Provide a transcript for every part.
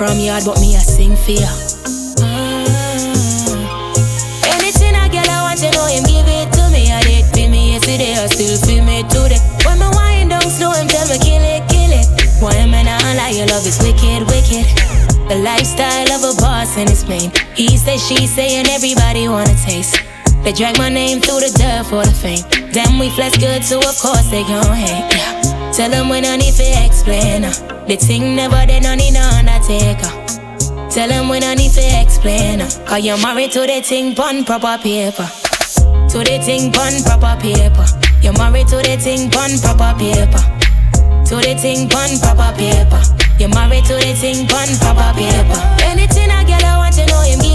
from yard, but me a sing for ya. Mm-hmm. Anything I get, I want to know him give it to me. I did for me yesterday, I still feel me today. When my wine don't slow, him tell me kill it, kill it. Why am I not lie? Your love is wicked, wicked. The lifestyle of a boss and his main. He say, she say, and everybody wanna taste. They drag my name through the dirt for the fame. Damn, we flex good, so of course they gon' hate. Yeah. Tell them when I need to explain. Uh. The thing never they no need no undertaker. Tell them when I need to explain. Uh. Cause you're married to the thing pon proper paper. To the thing pon proper paper. You're married to the thing pon proper paper. To the thing pon proper paper. You're married to the thing pon proper paper. Anything I get, I want to know him.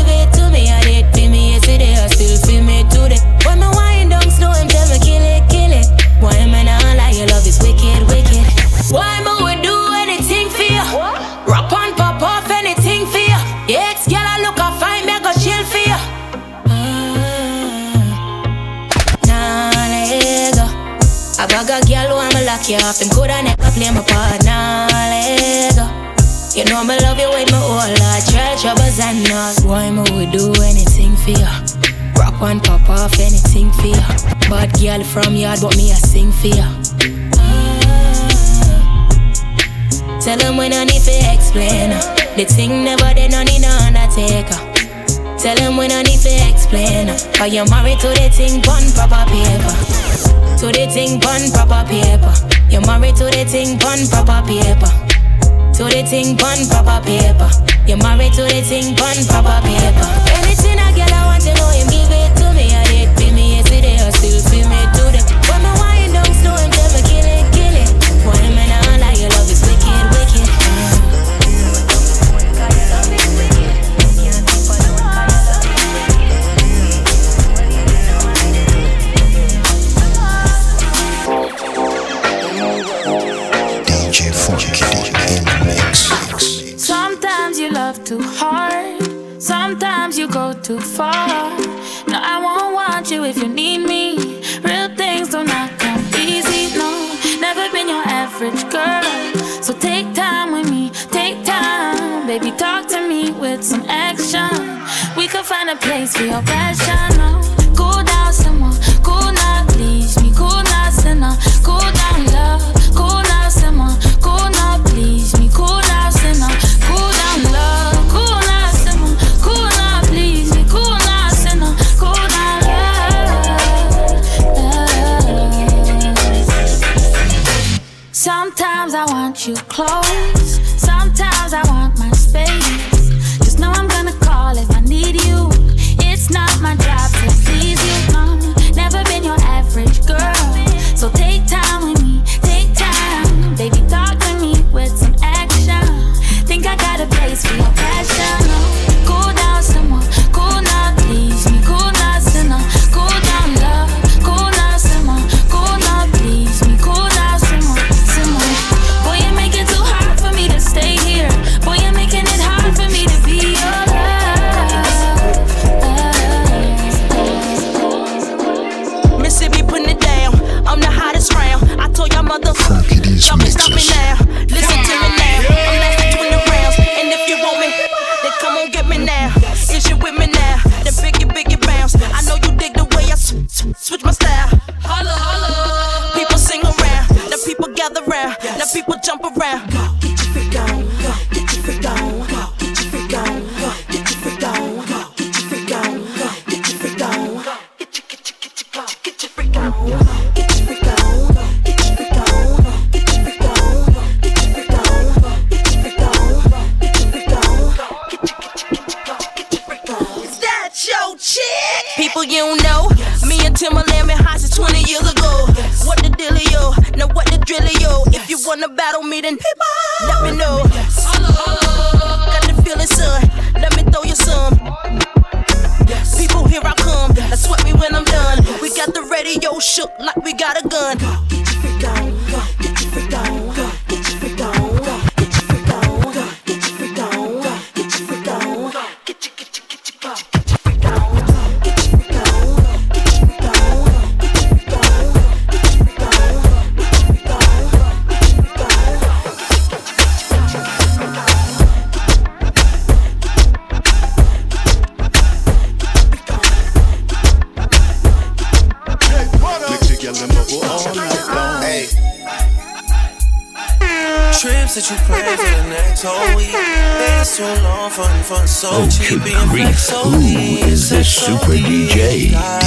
Dog a girl, I'ma lock you up. Them could I never play my part? Nah, let. You know I'ma love you with my whole heart. Try troubles and not Why me would do anything for you? Rock one, pop off, anything for you. Bad girl from yard, but me a sing for you. Ah. Tell them when I need to explain. Uh. The thing never did no need uh. no undertaker. Tell them when I need to explain. Uh. Are you married to the thing, one proper paper? to the thing pun proper paper. You married to the thing pun proper paper. To the thing pun proper paper. You married to the thing pun proper paper. place for your passion. Oh. and people. so oh, cheap, good grief, who is this super DJ?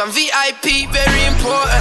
Some VIP, very important.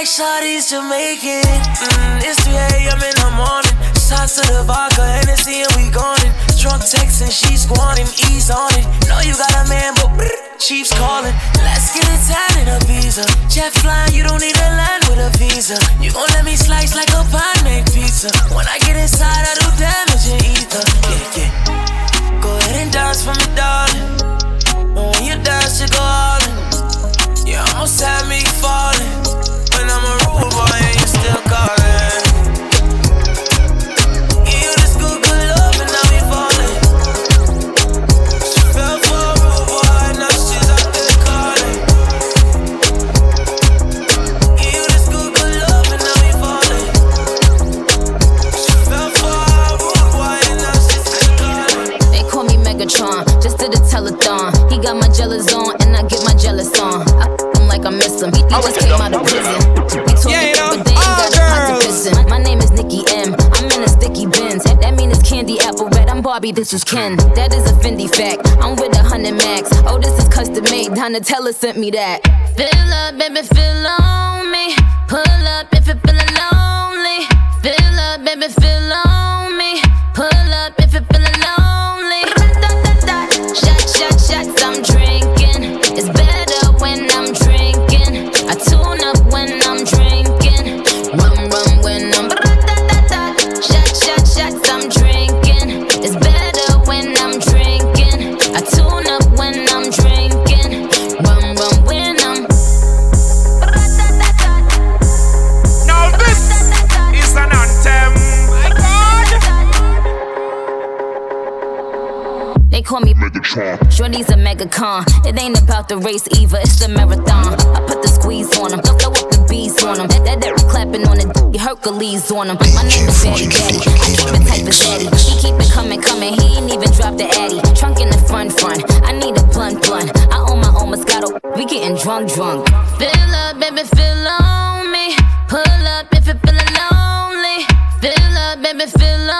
Like Shawty's Jamaican. Mm, it's 3 a.m. in the morning. Shots to the vodka, Hennessy, and we gone in. Drunk texting, she's squatting, ease on it. Know you got a man, but brr, Chiefs calling. Let's get it tied in a visa. Jet flying, you don't need a land with a visa. You gon' let me slice like a pie make pizza. When I get inside, I do damage in ether. Yeah, yeah. Go ahead and dance for me, darling. When you dance, you go all in. You almost had me falling. When I'm a rude boy and you still calling. Give you this good, good love, and now we falling. She fell for a rude boy, now she's out there calling. Give you this good, good love, and now we falling. She fell for a rude boy, now she's still calling. They call me Megatron, just did a telethon. He got my jealous on, and I get my jealous on. I f- him like I miss him. He, he just came out of prison. Barbie, this is Ken. That is a Fendi fact. I'm with a hundred max. Oh, this is custom made. Donatella sent me that. Fill up, baby, fill on me. Pull up if you're feeling lonely. Fill up, baby, fill on me. Pull up if you're feeling lonely. Shot, shot, shots, a con. It ain't about the race either, it's the marathon. I put the squeeze on him, throw up the beats on him. That, that, clapping on it, you Hercules on him. My name is Daddy Daddy. I keep it tight for Daddy. He keep it coming, coming. He ain't even dropped the Addy. Trunk in the front, front. I need a blunt, blunt. I own my own Moscato. We getting drunk, drunk. Fill up, baby, fill on me. Pull up if you're feeling lonely. Fill up, baby, fill on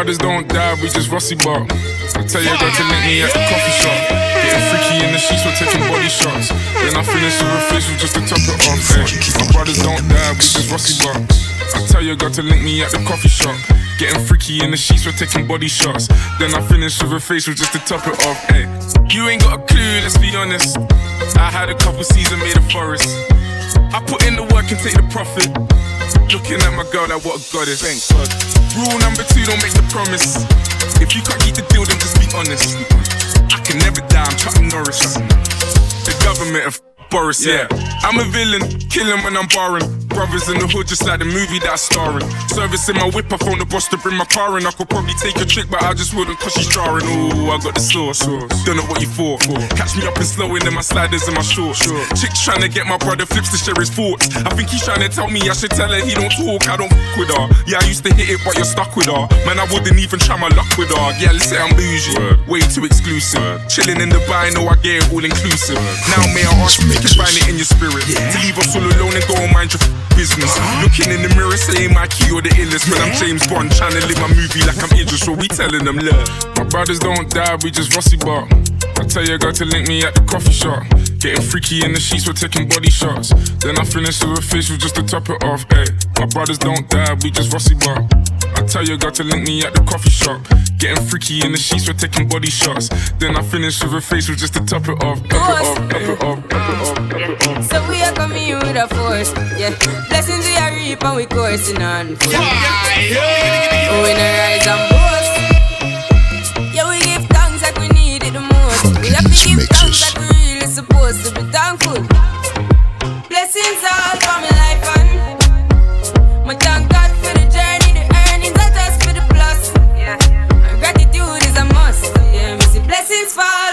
Brothers don't die, we just rusty bark. I tell your girl eh. to link me at the coffee shop. Getting freaky in the sheets, we're taking body shots. Then I finish with a facial just to top it off. Hey, my brothers don't die, we just rusty bark. I tell your girl to link me at the coffee shop. Getting freaky in the sheets, we're taking body shots. Then I finish with a facial just to top it off. Hey, you ain't got a clue, let's be honest. I had a couple seasons made a forest. I put in the work and take the profit. Looking at my girl, like what a goddess. Thank God. Rule number two, don't make the promise. If you can't keep the deal, then just be honest. I can never die, I'm Chuck Norris. The government of Boris, yeah. I'm a villain, killing when I'm barring. Brothers in the hood, just like the movie that's starring. Service in my whip, I phone the boss to bring my car in. I could probably take a trick, but I just wouldn't cause she's jarring. Ooh, I got the sauce. Don't know what you for. Catch me up and slowing in my sliders and my shorts. Chicks trying to get my brother flips to share his thoughts. I think he's trying to tell me I should tell her he don't talk, I don't fuck with her. Yeah, I used to hit it, but you're stuck with her. Man, I wouldn't even try my luck with her. Yeah, let's say I'm bougie. Way too exclusive. Chilling in Dubai, know I get it all inclusive. Now, may I ask you if you can find it in your spirit? To leave us all alone and go and mind your business. Looking in the mirror, saying my key or the illest. Man, I'm James Bond, trying to live my movie like I'm Idris. So we telling them, look, my brothers don't die, we just rusty bark. I tell your girl to link me at the coffee shop. Getting freaky in the sheets, we're taking body shots. Then I finish with a facial just to top it off. Hey, my brothers don't die, we just rusty bark. I tell your girl to link me at the coffee shop. Getting freaky in the sheets, we're taking body shots. Then I finish with a facial just to top it off. Top it off, top it off, top it off, top it off. So we are coming with a force, yeah. Blessings we are reap and we coursing on. full. Oh, we not rise and boast. We have to give thanks like we really supposed to be thankful. Blessings all for my life and my thank God for the journey, the earnings are just for the plus. Yeah, and gratitude is a must. Yeah, me see blessings fall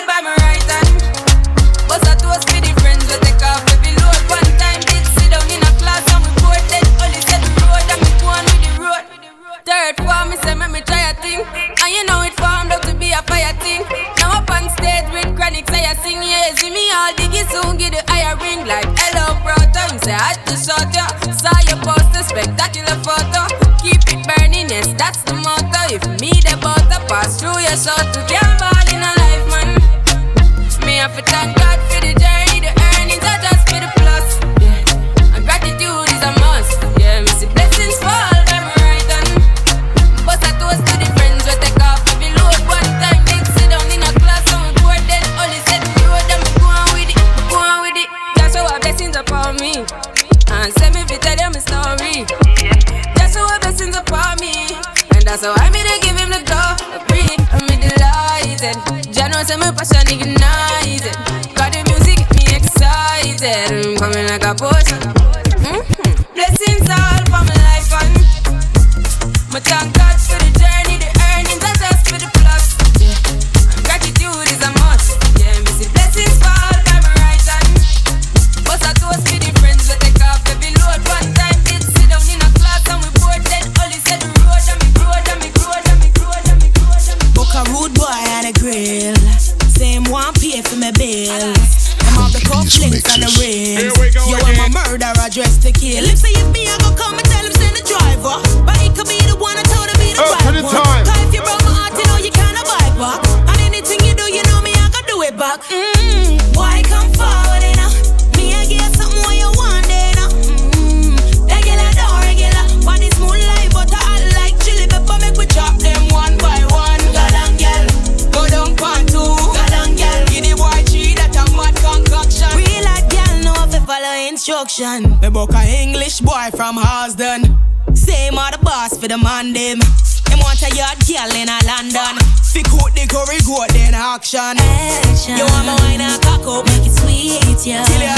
yeah.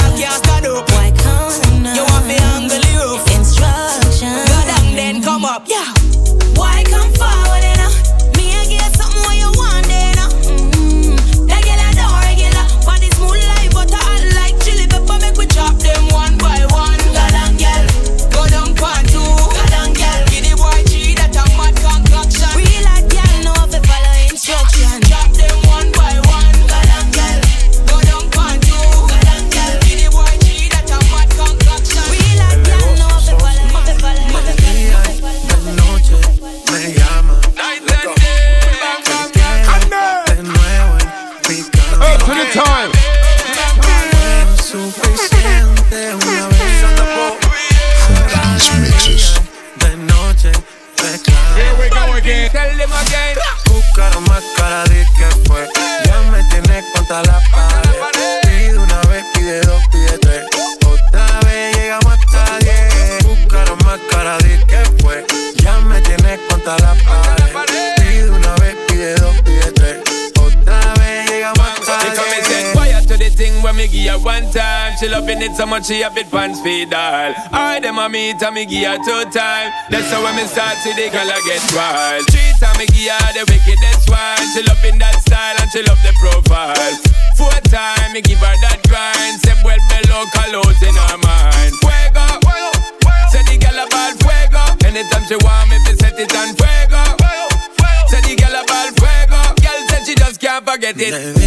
feed all. I them a meet and me give her two time. That's how when me start see the girl I get wild. Three time me give her the wickedest one. She love in that style and she love the profile. Four time me give her that grind. Say well below colors in her mind. Fuego, fuego, fuego. Say the girl a ball. fuego. Anytime she want me, me set it on fuego. fuego, fuego. Say the girl a ball. fuego. Girl said she just can't forget it.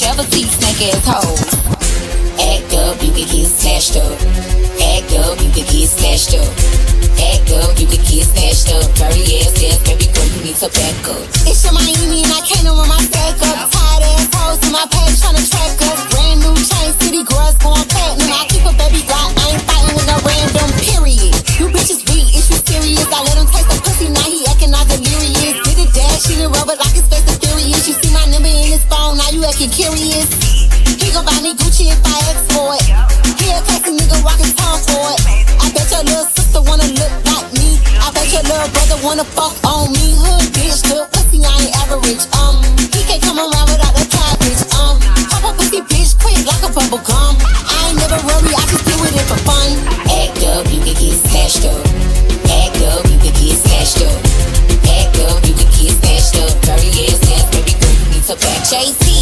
Ever see snake ass hoes? Act up, you can get smashed up. Act up, you can get smashed up. Act up, you can get smashed up. Dirty ass ass, baby girl, you need to back up. It's Yung Miami and I came in with my stack up. Tired assholes in my page trying to track us. Brand new chain, city girls going platinum. I keep a baby Glock, I ain't fighting with no random, period. You bitches weak, it's you serious? I let him taste the pussy, now he acting all delirious. Did it dash, she didn't rub it like it's face his phone, now you acting curious. He gon' buy me Gucci if I ask for it. He'll take a nigga rockin' time for it. I bet your little sister wanna look like me. I bet your little brother wanna fuck on me. Hood bitch, good pussy, I ain't average. Um, he can't come around without the cabbage. Um, pop a pussy bitch quick like a bubble gum. I ain't never worry, I just do it for fun. Act up, you can get smashed up. J C.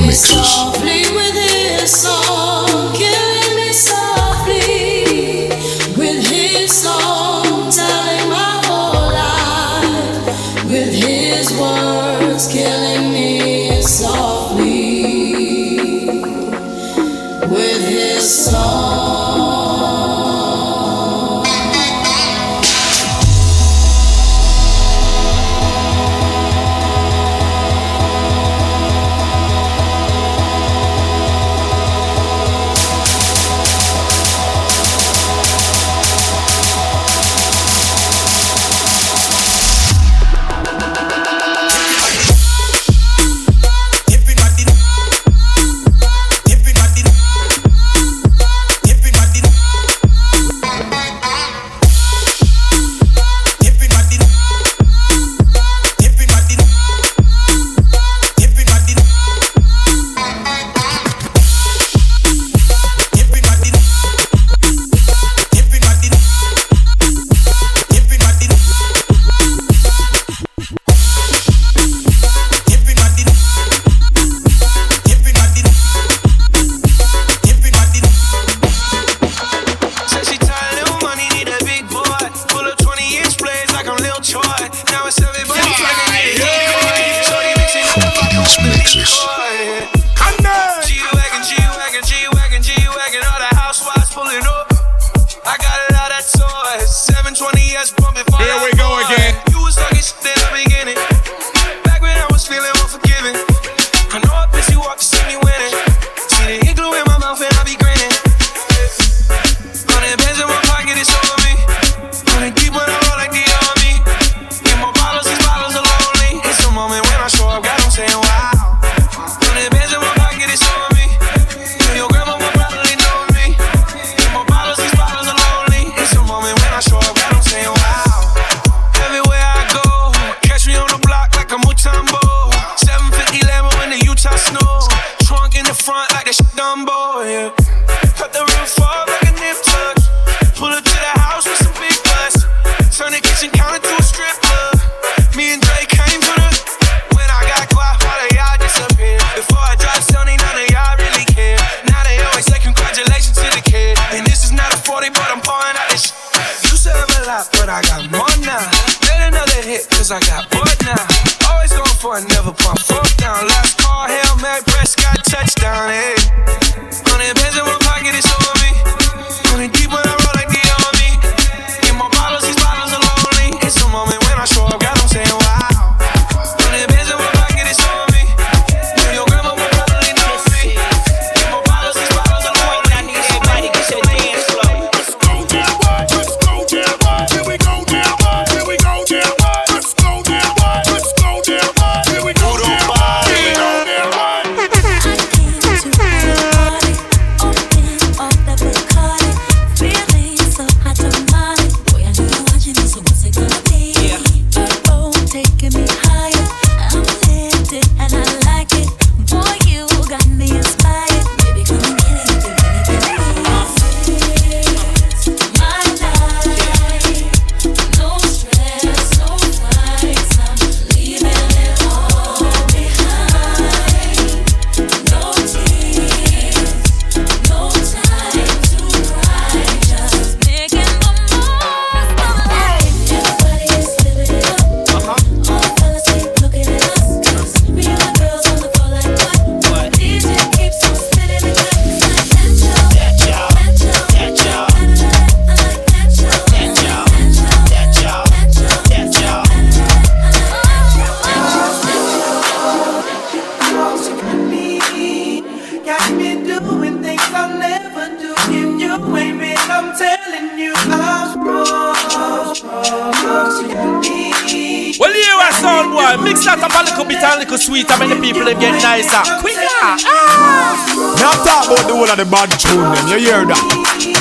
mixes. the bad tune then you hear that?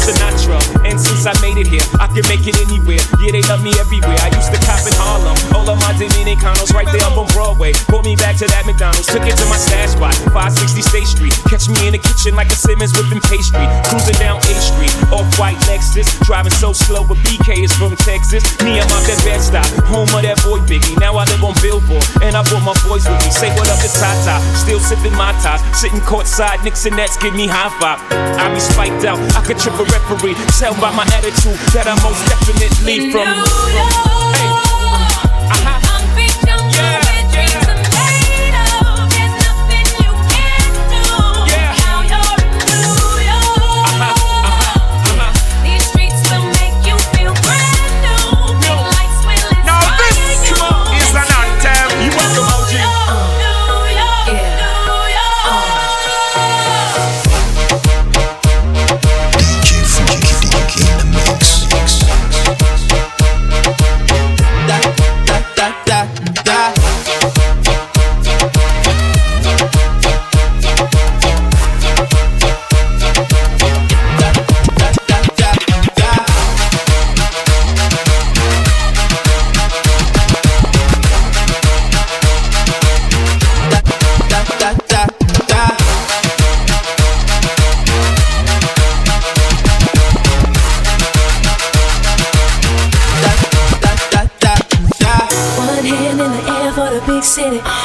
Sinatra. I made it here, I can make it anywhere. Yeah, they love me everywhere. I used to cop in Harlem. All of my Dominicanos right there up on Broadway. Pulled me back to that McDonald's, took it to my stash spot, 560 State Street. Catch me in the kitchen like a Simmons whipping pastry. Cruising down A Street, off white Lexus. Driving so slow, but BK is from Texas. Me, I'm best that bed stop, home of that boy Biggie. Now I live on Billboard, and I brought my boys with me. Say what up to Tata, still sipping my ties. Sitting courtside, Knicks and Nets give me high five. I be spiked out, I could trip a referee. Tell by my attitude that I most definitely from.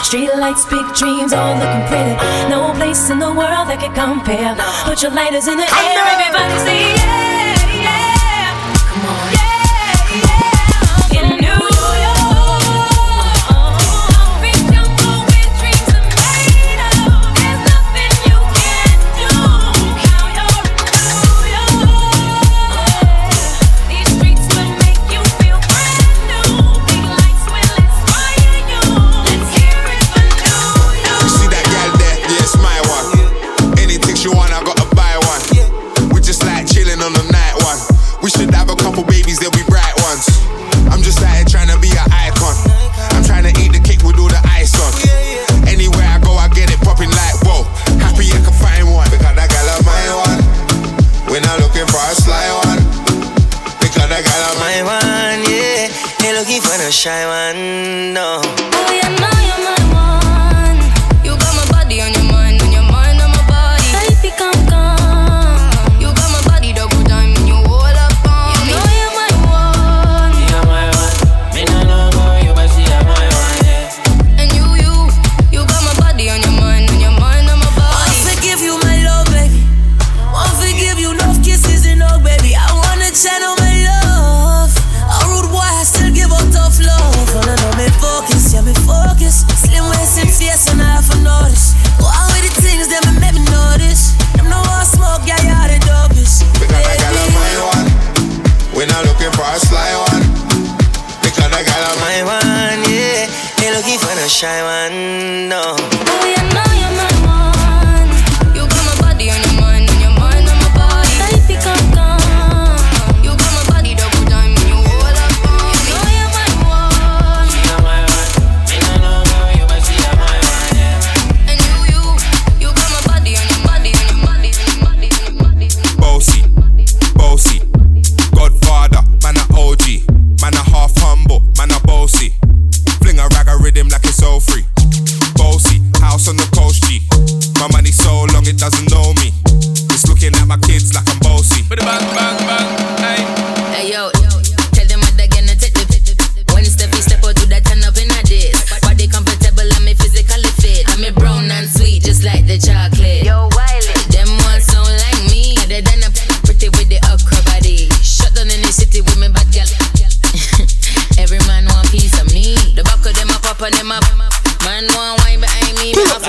Streetlights, big dreams, all looking pretty. No place in the world that could compare. Put your lighters in the air, everybody see it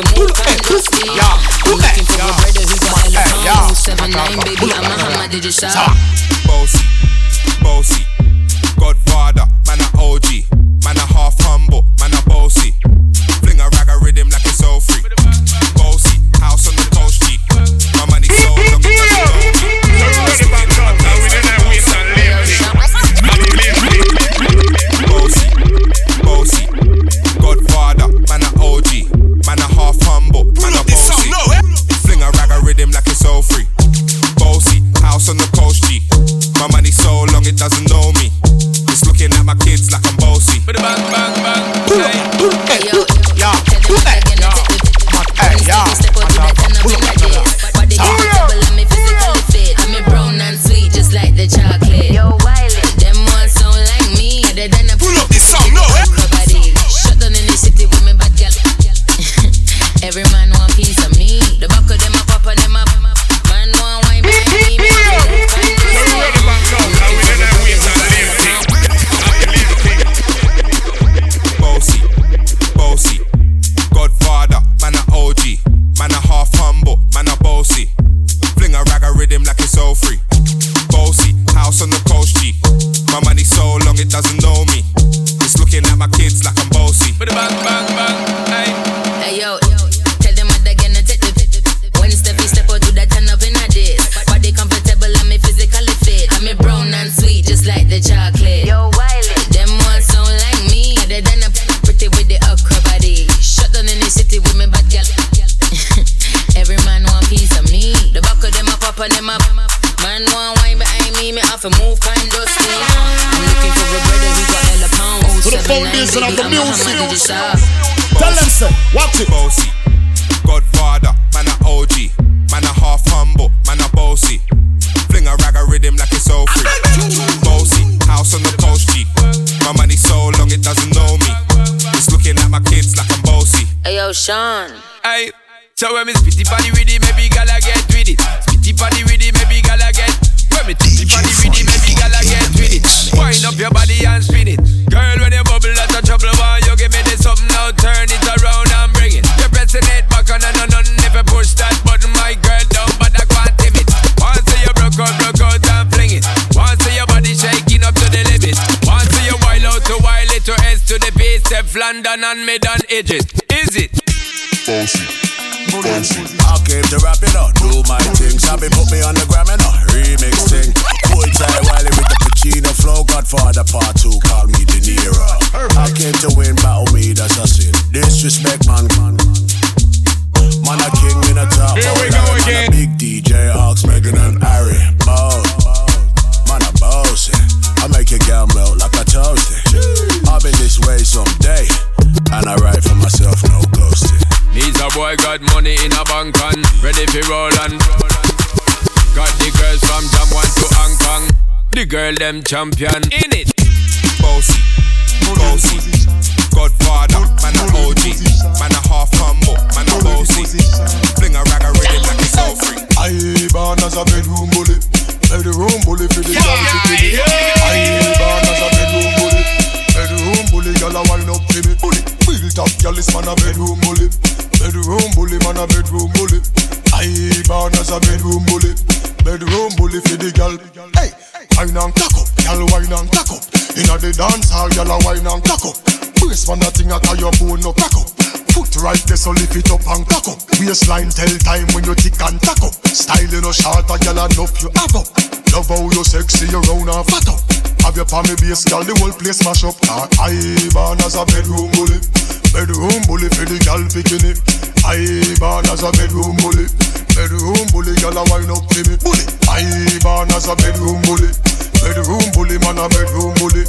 to move who's you shout? Bossy, bossy, Godfather. Yo, Sean. Hey, so when me spitty body with it, maybe gala get with it. Spitty body with it, maybe gala get. When me spitty body with it, maybe gala get with it. Wind up your body and spin it, girl. When you bubble, that's a trouble. Why you give me this something now? Turn it around and bring it. You're pressing it back on and on and you push that button, my girl down, but I can't tame it. Once you broke out, broke out and fling it. Once your body shaking up to the limit. Once you wild out to wild it to S to the base, London and mid and edges. Is it? Bossy. I came to rap it up, do my thing. Sabi put me on the gram and a remix thing. Boy, tie Wiley with the Pacino flow. Godfather part two, call me De Niro. I came to win, battle me, that's a sin. Disrespect, man. Man, a king in a top. Here we man, go man, again. A big DJ, Ox, Megan and Harry. Bow. Man, a bossy. I make your girl melt like a toasty. I'll be this way someday. And I write for myself, no ghosting. Needs a boy got money in a bank and ready for roll and got the girls from Jam One to Hong Kong. The girl them champion in it. Bossy, bossy, Godfather, man a OG, man a half humble, man a bossy. Fling a rag a rhythm like it's all free. I born as a bedroom bully, bedroom bully for the girl to give it. I born as a bedroom bully, bully, girl a wind up to me. Bully, built up, girl is man a bedroom bully, bedroom bully, man a bedroom bully. I born as a bedroom bully, bedroom bully for the girl. Hey, wine and cock up, girl wine and cock up. Inna the dance hall, girl a wine and cock up. Brace man a thing a tie your bone no crack up. Foot right there, so lift it up and cock up. Waistline tell time when you tick and tack up. Style you no short, a gyal enough you have up. Love how you sexy, you round and fat up. Have your palmy base, gyal, the whole place mash up. I born as a bedroom bully, bedroom bully for the gyal bikini. I born as a bedroom bully, bedroom bully, gyal a wine up to me. Bully, I born as a bedroom bully, bedroom bully, man a bedroom bully.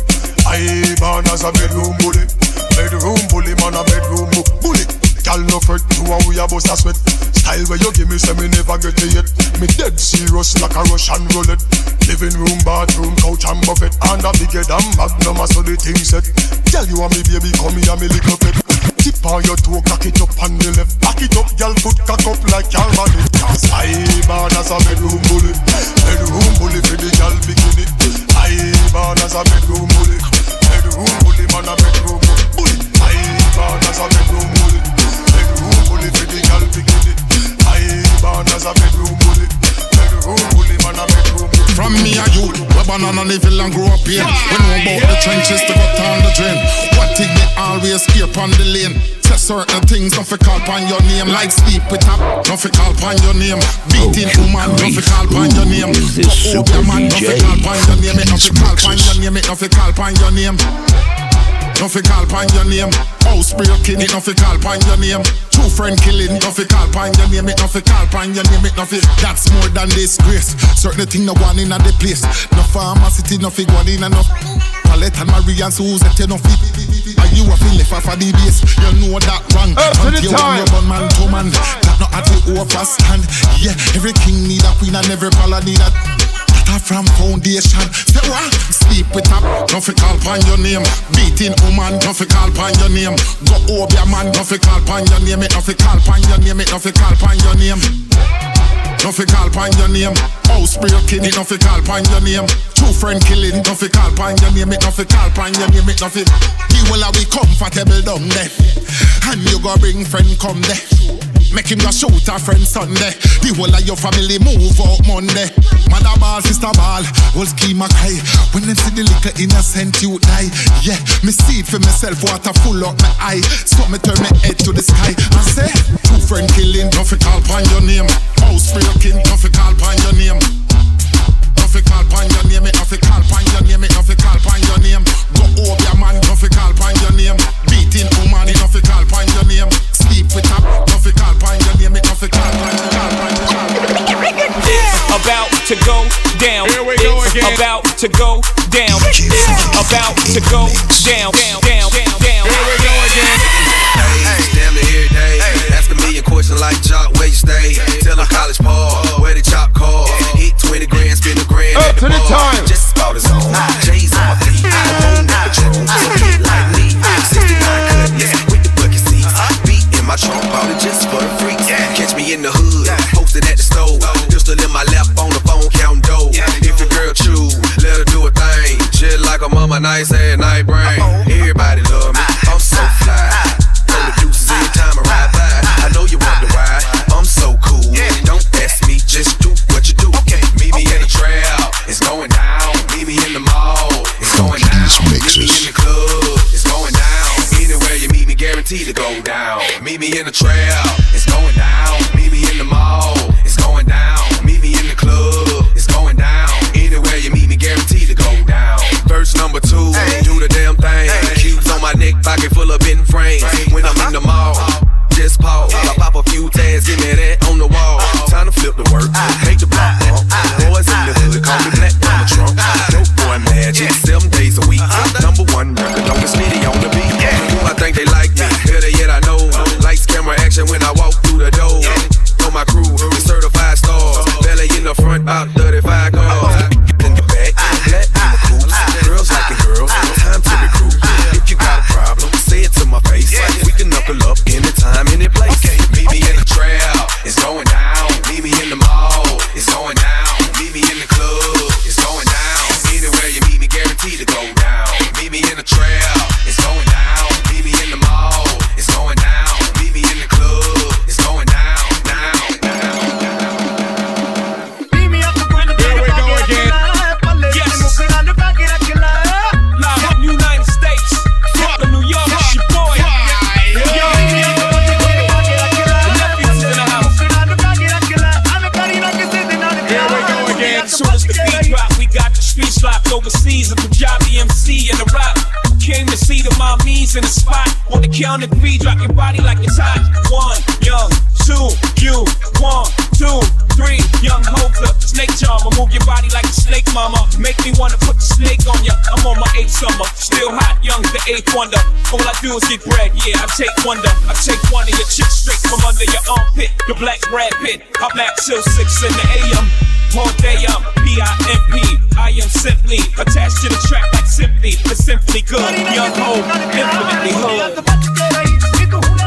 I born as a bedroom bully, bedroom bully, man a bedroom bully. Girl no fret, you and we a bust a sweat. Style where you give me, say me never get it yet. Me dead serious like a Russian roulette. Living room, bathroom, couch and buffet. And a bigger than Magnum, I saw the thing set. Girl, you and me baby, come here, me little pet. Tip on your toe, cock it up on the left. Back it up, girl, foot cock up like your man. Cause I born as a bedroom bully. Bedroom bully for the girl bikini. I born as a bedroom bully. Bedroom bully, man a bedroom bully. I born as a bedroom bully. Bedroom bully for the girl bikini. I born as a bedroom bully. Bedroom bully, man a bedroom bully. From me a youth, we born on a level and grow up here. We know about the trenches to cut on the drain. What thing they always escape on the lane. Say certain things, don't fi call upon your name. Like sleep with up, don't fi call upon your name. Beating woman, don't fi call upon your name. Is this up your man, don't fi DJ? call upon your name. Don't fi call upon your name. Don't fi call upon your name. Don't call upon your name. House breaking, it don't call upon your name. True friend killing, don't call upon your name. It don't call upon your name. It don't. That's more than disgrace. Certain thing no one in a the place. No pharmacy, no fi go in enough. Palette and Marie and Suzette, you no fit. And you a feel of the base. You know that wrong. Up to the time. run man to man. That not at the overstand. Yeah, every king need a queen and every pala need a. Start from foundation. Say what? Sleep with a nothing call pon your name. Beating woman, nothing call pon your name. Go over your man, nothing call pon your name. It nothing call pon your name. It nothing call pon your name. Nothing call pon your name. House breaking, it nothing call pon your name. True friend killing, nothing call pon your name. It nothing call pon your name. It nothing. He will are we comfortable down there, and you go bring friend come there. Make him just shoot a friend Sunday. The whole of your family move out Monday. Mother ball, sister ball, whole scheme a cry. When them see the little innocent you die. Yeah, me see it for myself, water full up my eye. So me turn my head to the sky I say, Two friend killing, don't call pon your name. House breaking, don't call pon your name. to go Count to three, drop your body like it's hot. One, young, two, you. One, two, three, young hopla. Snake charmer, move your body like a snake, mama. Make me wanna put the snake on ya. I'm on my eighth summer, still hot, young, the eighth wonder. All I do is get bread, yeah, I take wonder. I take one of your chicks straight from under your armpit. your black bread pit. I black till six in the AM. All day, I'm P-I-M-P. I'm simply attached to the track like simply, but simply good. Young, old, infinitely whole.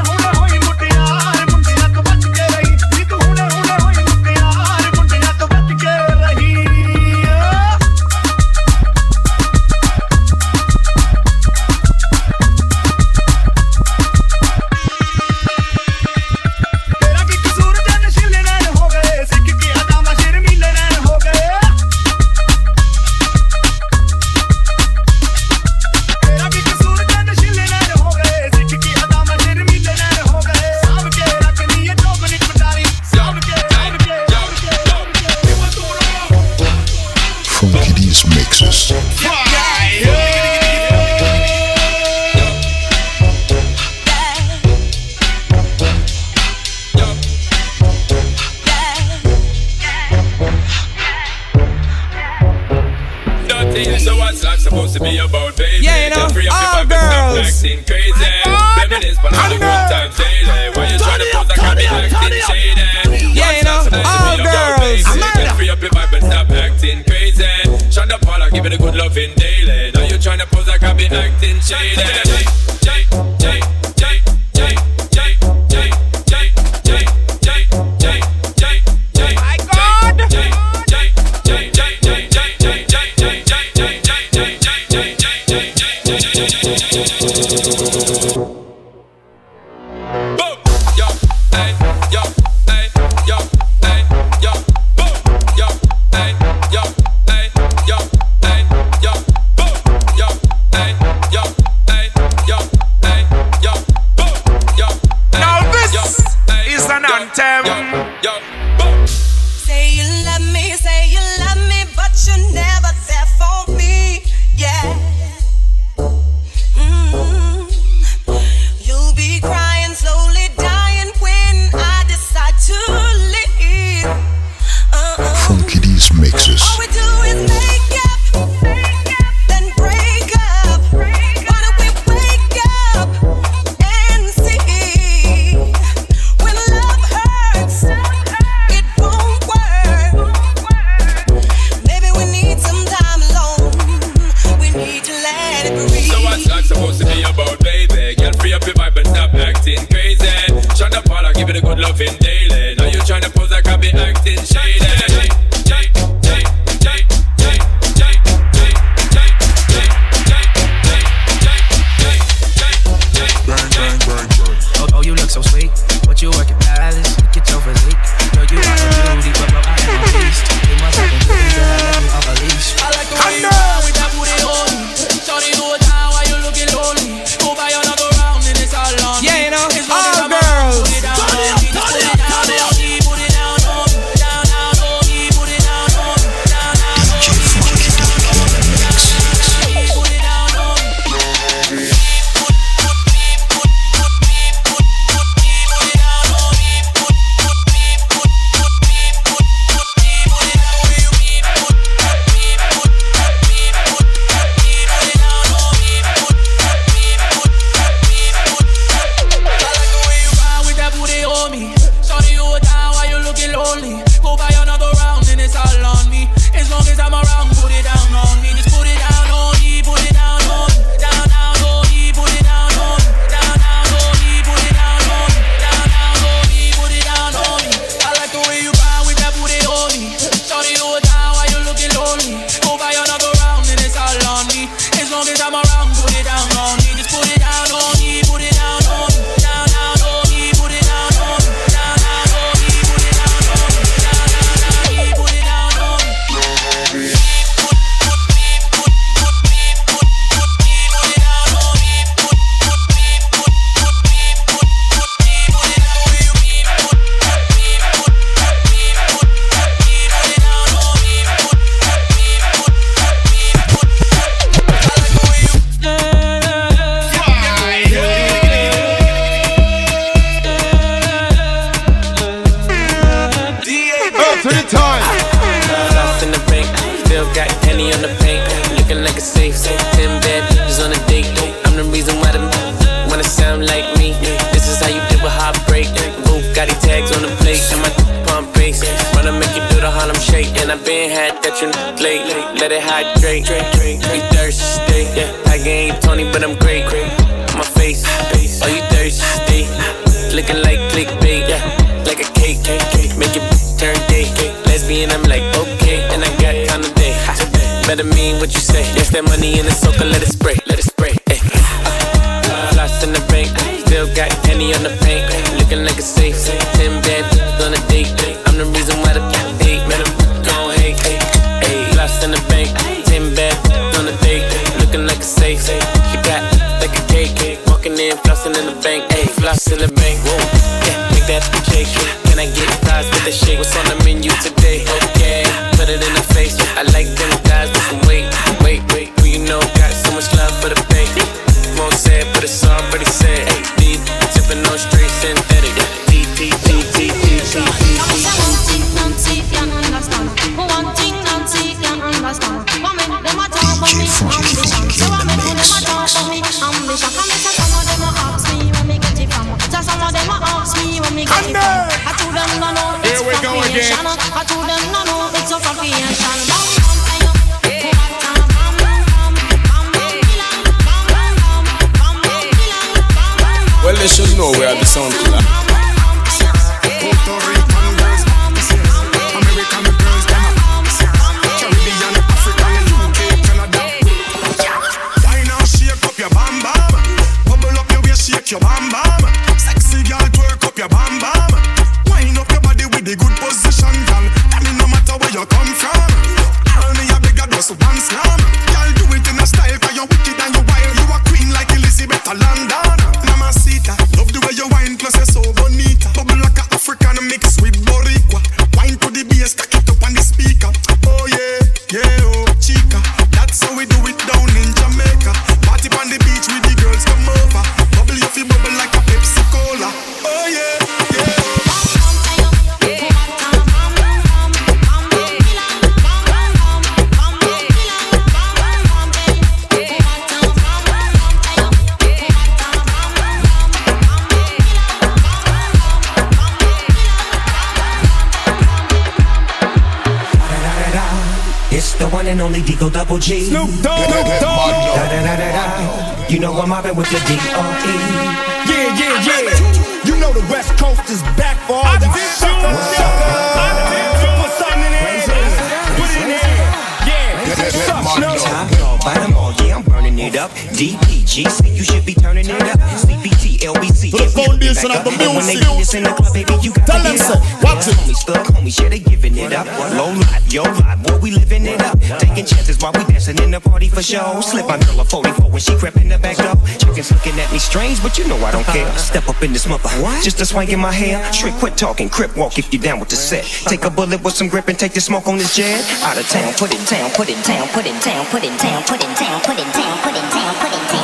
Vibe, boy, we living it up. Taking chances while we dancing in the party for show. Slip my girl a 44 when she crept in the back door. Chickens looking at me strange, but you know I don't care. Step up in this mother, just a swank in my hair. Trick, quit talking, crip walk if you down with the set. Take a bullet with some grip and take the smoke on this jet. Out of town, put it down, put it down, put it down, put it down, put it down, put it down, put it down, put it down, down, down,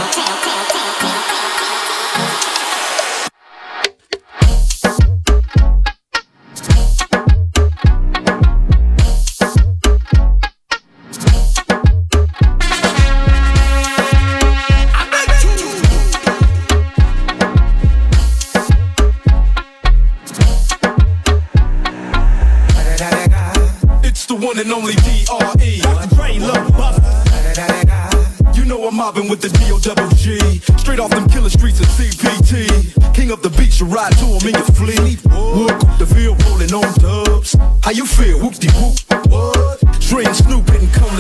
And only D.R.E. Dr. Love Buster. You know I'm mobbing with the D.O.G. Straight off them killer streets of CPT. King of the beach, you ride to him in your fleet. Wood, the Ville rolling on dubs. How you feel? Whoop de whoop.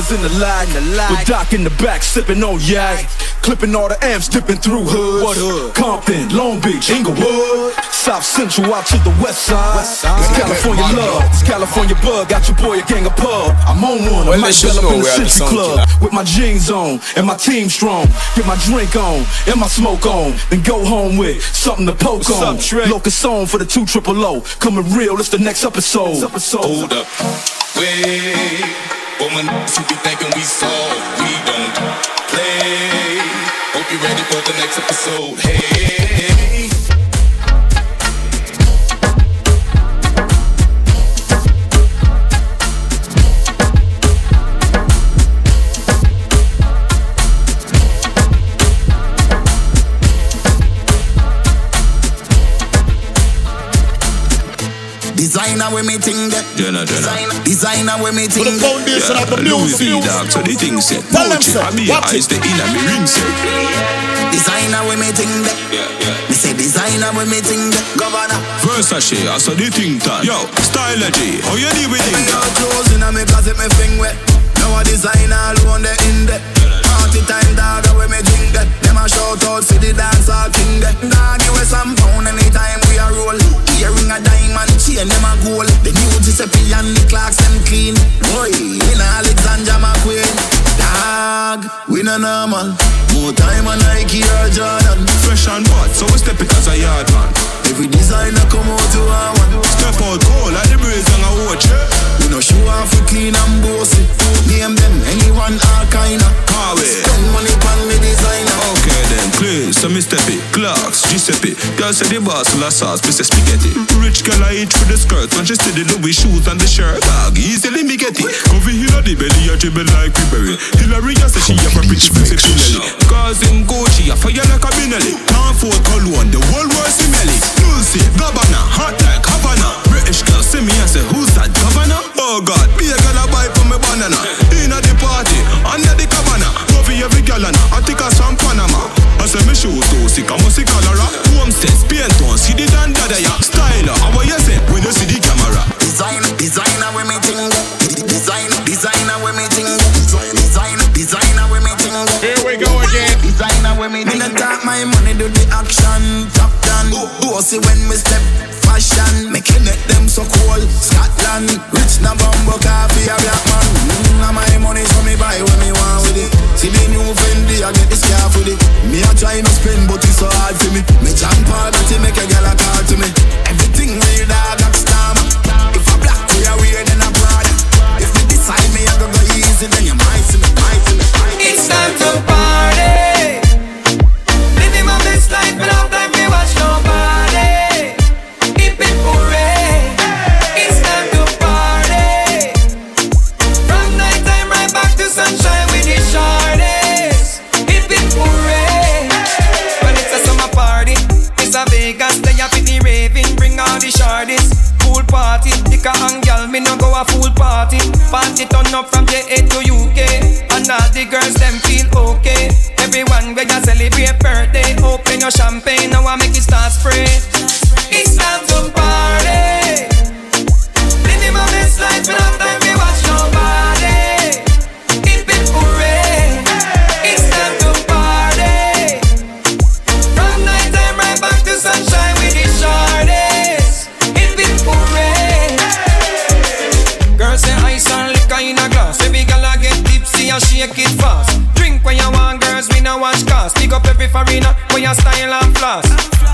Corners in the lag. With Doc in the back, sipping on yak. Clipping all the amps, dipping through hoods. What hood? Compton, Long Beach, Inglewood. South Central out to the west side. It's California love, it's California bug. Got your boy a gang of pub. I'm on one, Well, I might they bell up in the the Century Club with my jeans on and my team strong. Get my drink on and my smoke on, then go home with something to poke What's on. up, Trey? Locust song for the two triple O. Coming real, it's the next episode. Hold up, wait. Woman, who be thinking we soft, we don't play. Hope you ready for the next episode. Hey. Designer with me ting that. Jenna, Jenna. Designer with me ting the foundation of the Louis music. V, dog, so the thing set. Tell them, Gucci, I be watch eyes it. the inner me ring set. Designer with me ting that. Me say designer with me ting that. Governor. Versace, I saw the thing tan. Yo, Stylo G, how you deal with Me it? got clothes in a me closet, me fling wet. Now a designer alone the in that. Party time dog, wear me drink. Them a shout out, see the dance king. Dog, you some pound anytime we a roll. Earring a diamond, chain them a gold. The new Giuseppe and the Clarks them clean. Boy, in Alexander McQueen. Dog, we no normal. More time on Nike or Jordan. Fresh and hot, so we step it as a yard man. Every designer come out to our one. Step out cold like the breeze and a watch. We no show off for clean and bossy. Name them anyone all kinda. Carway. Spend money on me designer. Okay then, clean, so me step it. Clarks, Giuseppe. Girl say the boss of sauce, me say spaghetti. Rich girl I eat for the skirt, when she see the Louis shoes and the shirt. Dog, easily me get it. Heel of the belly, I dribble like Ribery. Hillary, I say she have a pretty sexy. Cause in Gucci, I fire like a Benelli. Can't afford cologne, the whole world smelly. Lucy, Gabbana, hot like Havana. British girl, see me and say, who's that governor? Oh God, be a girl I buy for me banana. In at the party, under the cabana. Go for every girl and I take us from Panama. I say me show to see come ah. see color Homestead, Spain town, see the dandada ya Styler, how are you say, when you see the camera Design, designer we me ting Design, designer we me ting when me think. Me talk my money, do the action. Top down, bossy when we step fashion. Making it them so cool. Scotland, rich na bumble coffee a black man. Mm, my money so me buy when me want with it. See the new Fendi, I get this car for it. Me a try no spend, but it's so hard for me. Me jump all that make a girl a call to me. Everything real dog, that's day up in the raving, bring all the shardis. Pool party, dicker and gal, me no go a full party. Party turn up from JA to UK, and all the girls them feel okay. Everyone where you celebrate birthday, open your champagne, now I make it start spray. It's time to party. Living my best life, but I'm Big up every foreigner for your style and floss.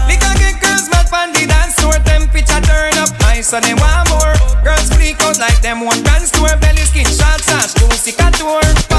Little get girls mad on the dance floor, temperature turn up high, so they want more. Girls freak out like them one dance tour, belly skin shots, ass, juicy couture.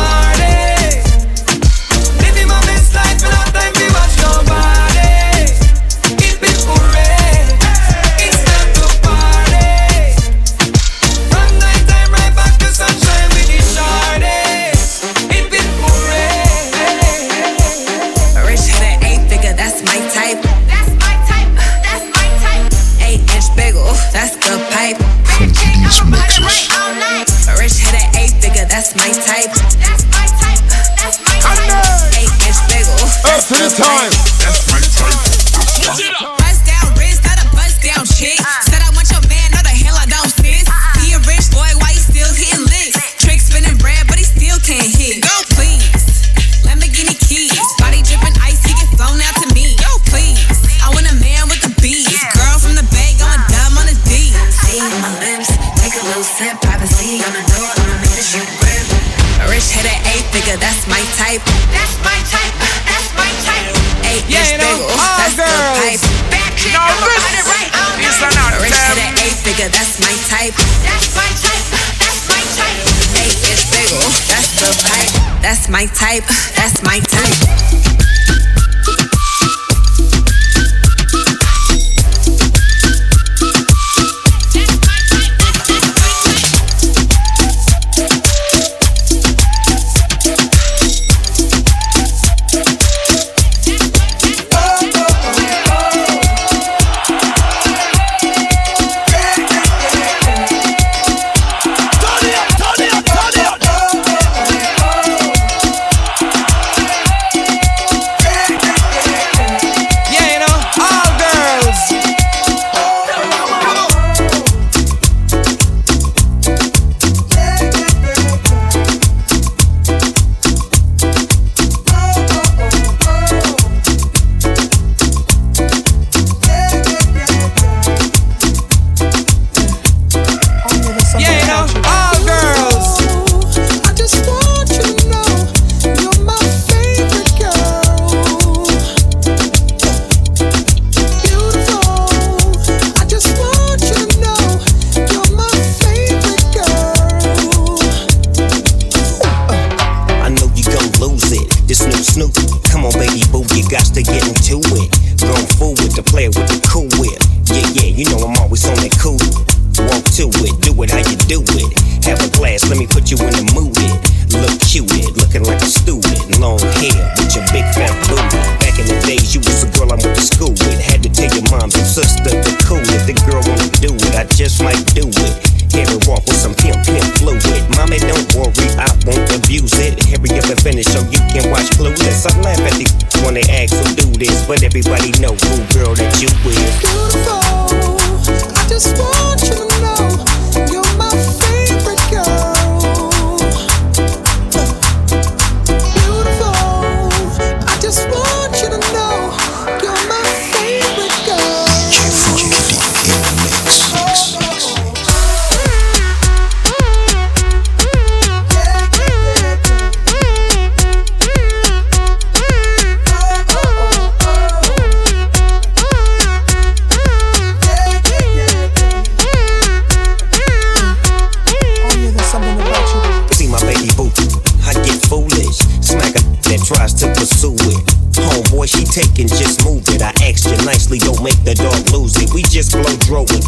to this time. type. That's my type. That's my type. Hey, it's bagel. That's the pipe. That's my type. That's my type.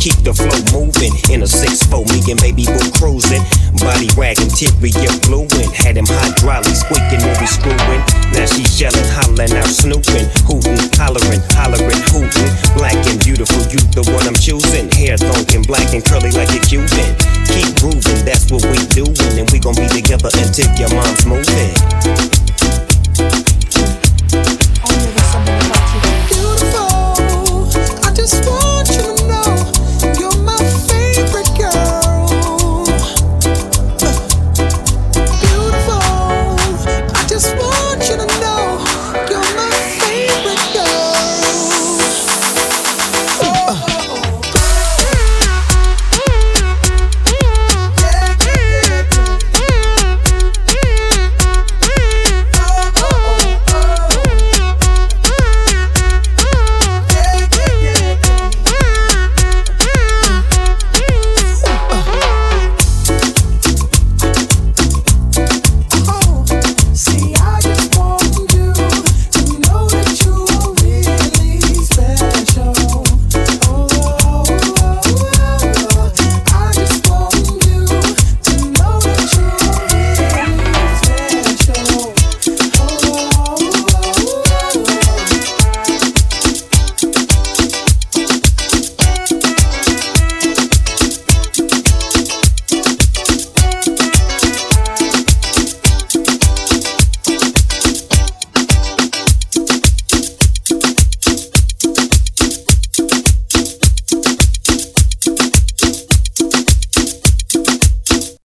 Keep the flow moving. In a 6-4, me and baby boo cruising. Body wagging, typically fluent. Had him hydraulic squeaking when we screwing. Now she's yelling, hollering out, snooping, hooting, hollering, hollering, hooting. Black and beautiful, you the one I'm choosing. Hair thonking, black and curly like a Cuban. Keep grooving, that's what we doing. And we gon' be together until your mom's moving. Beautiful. I just want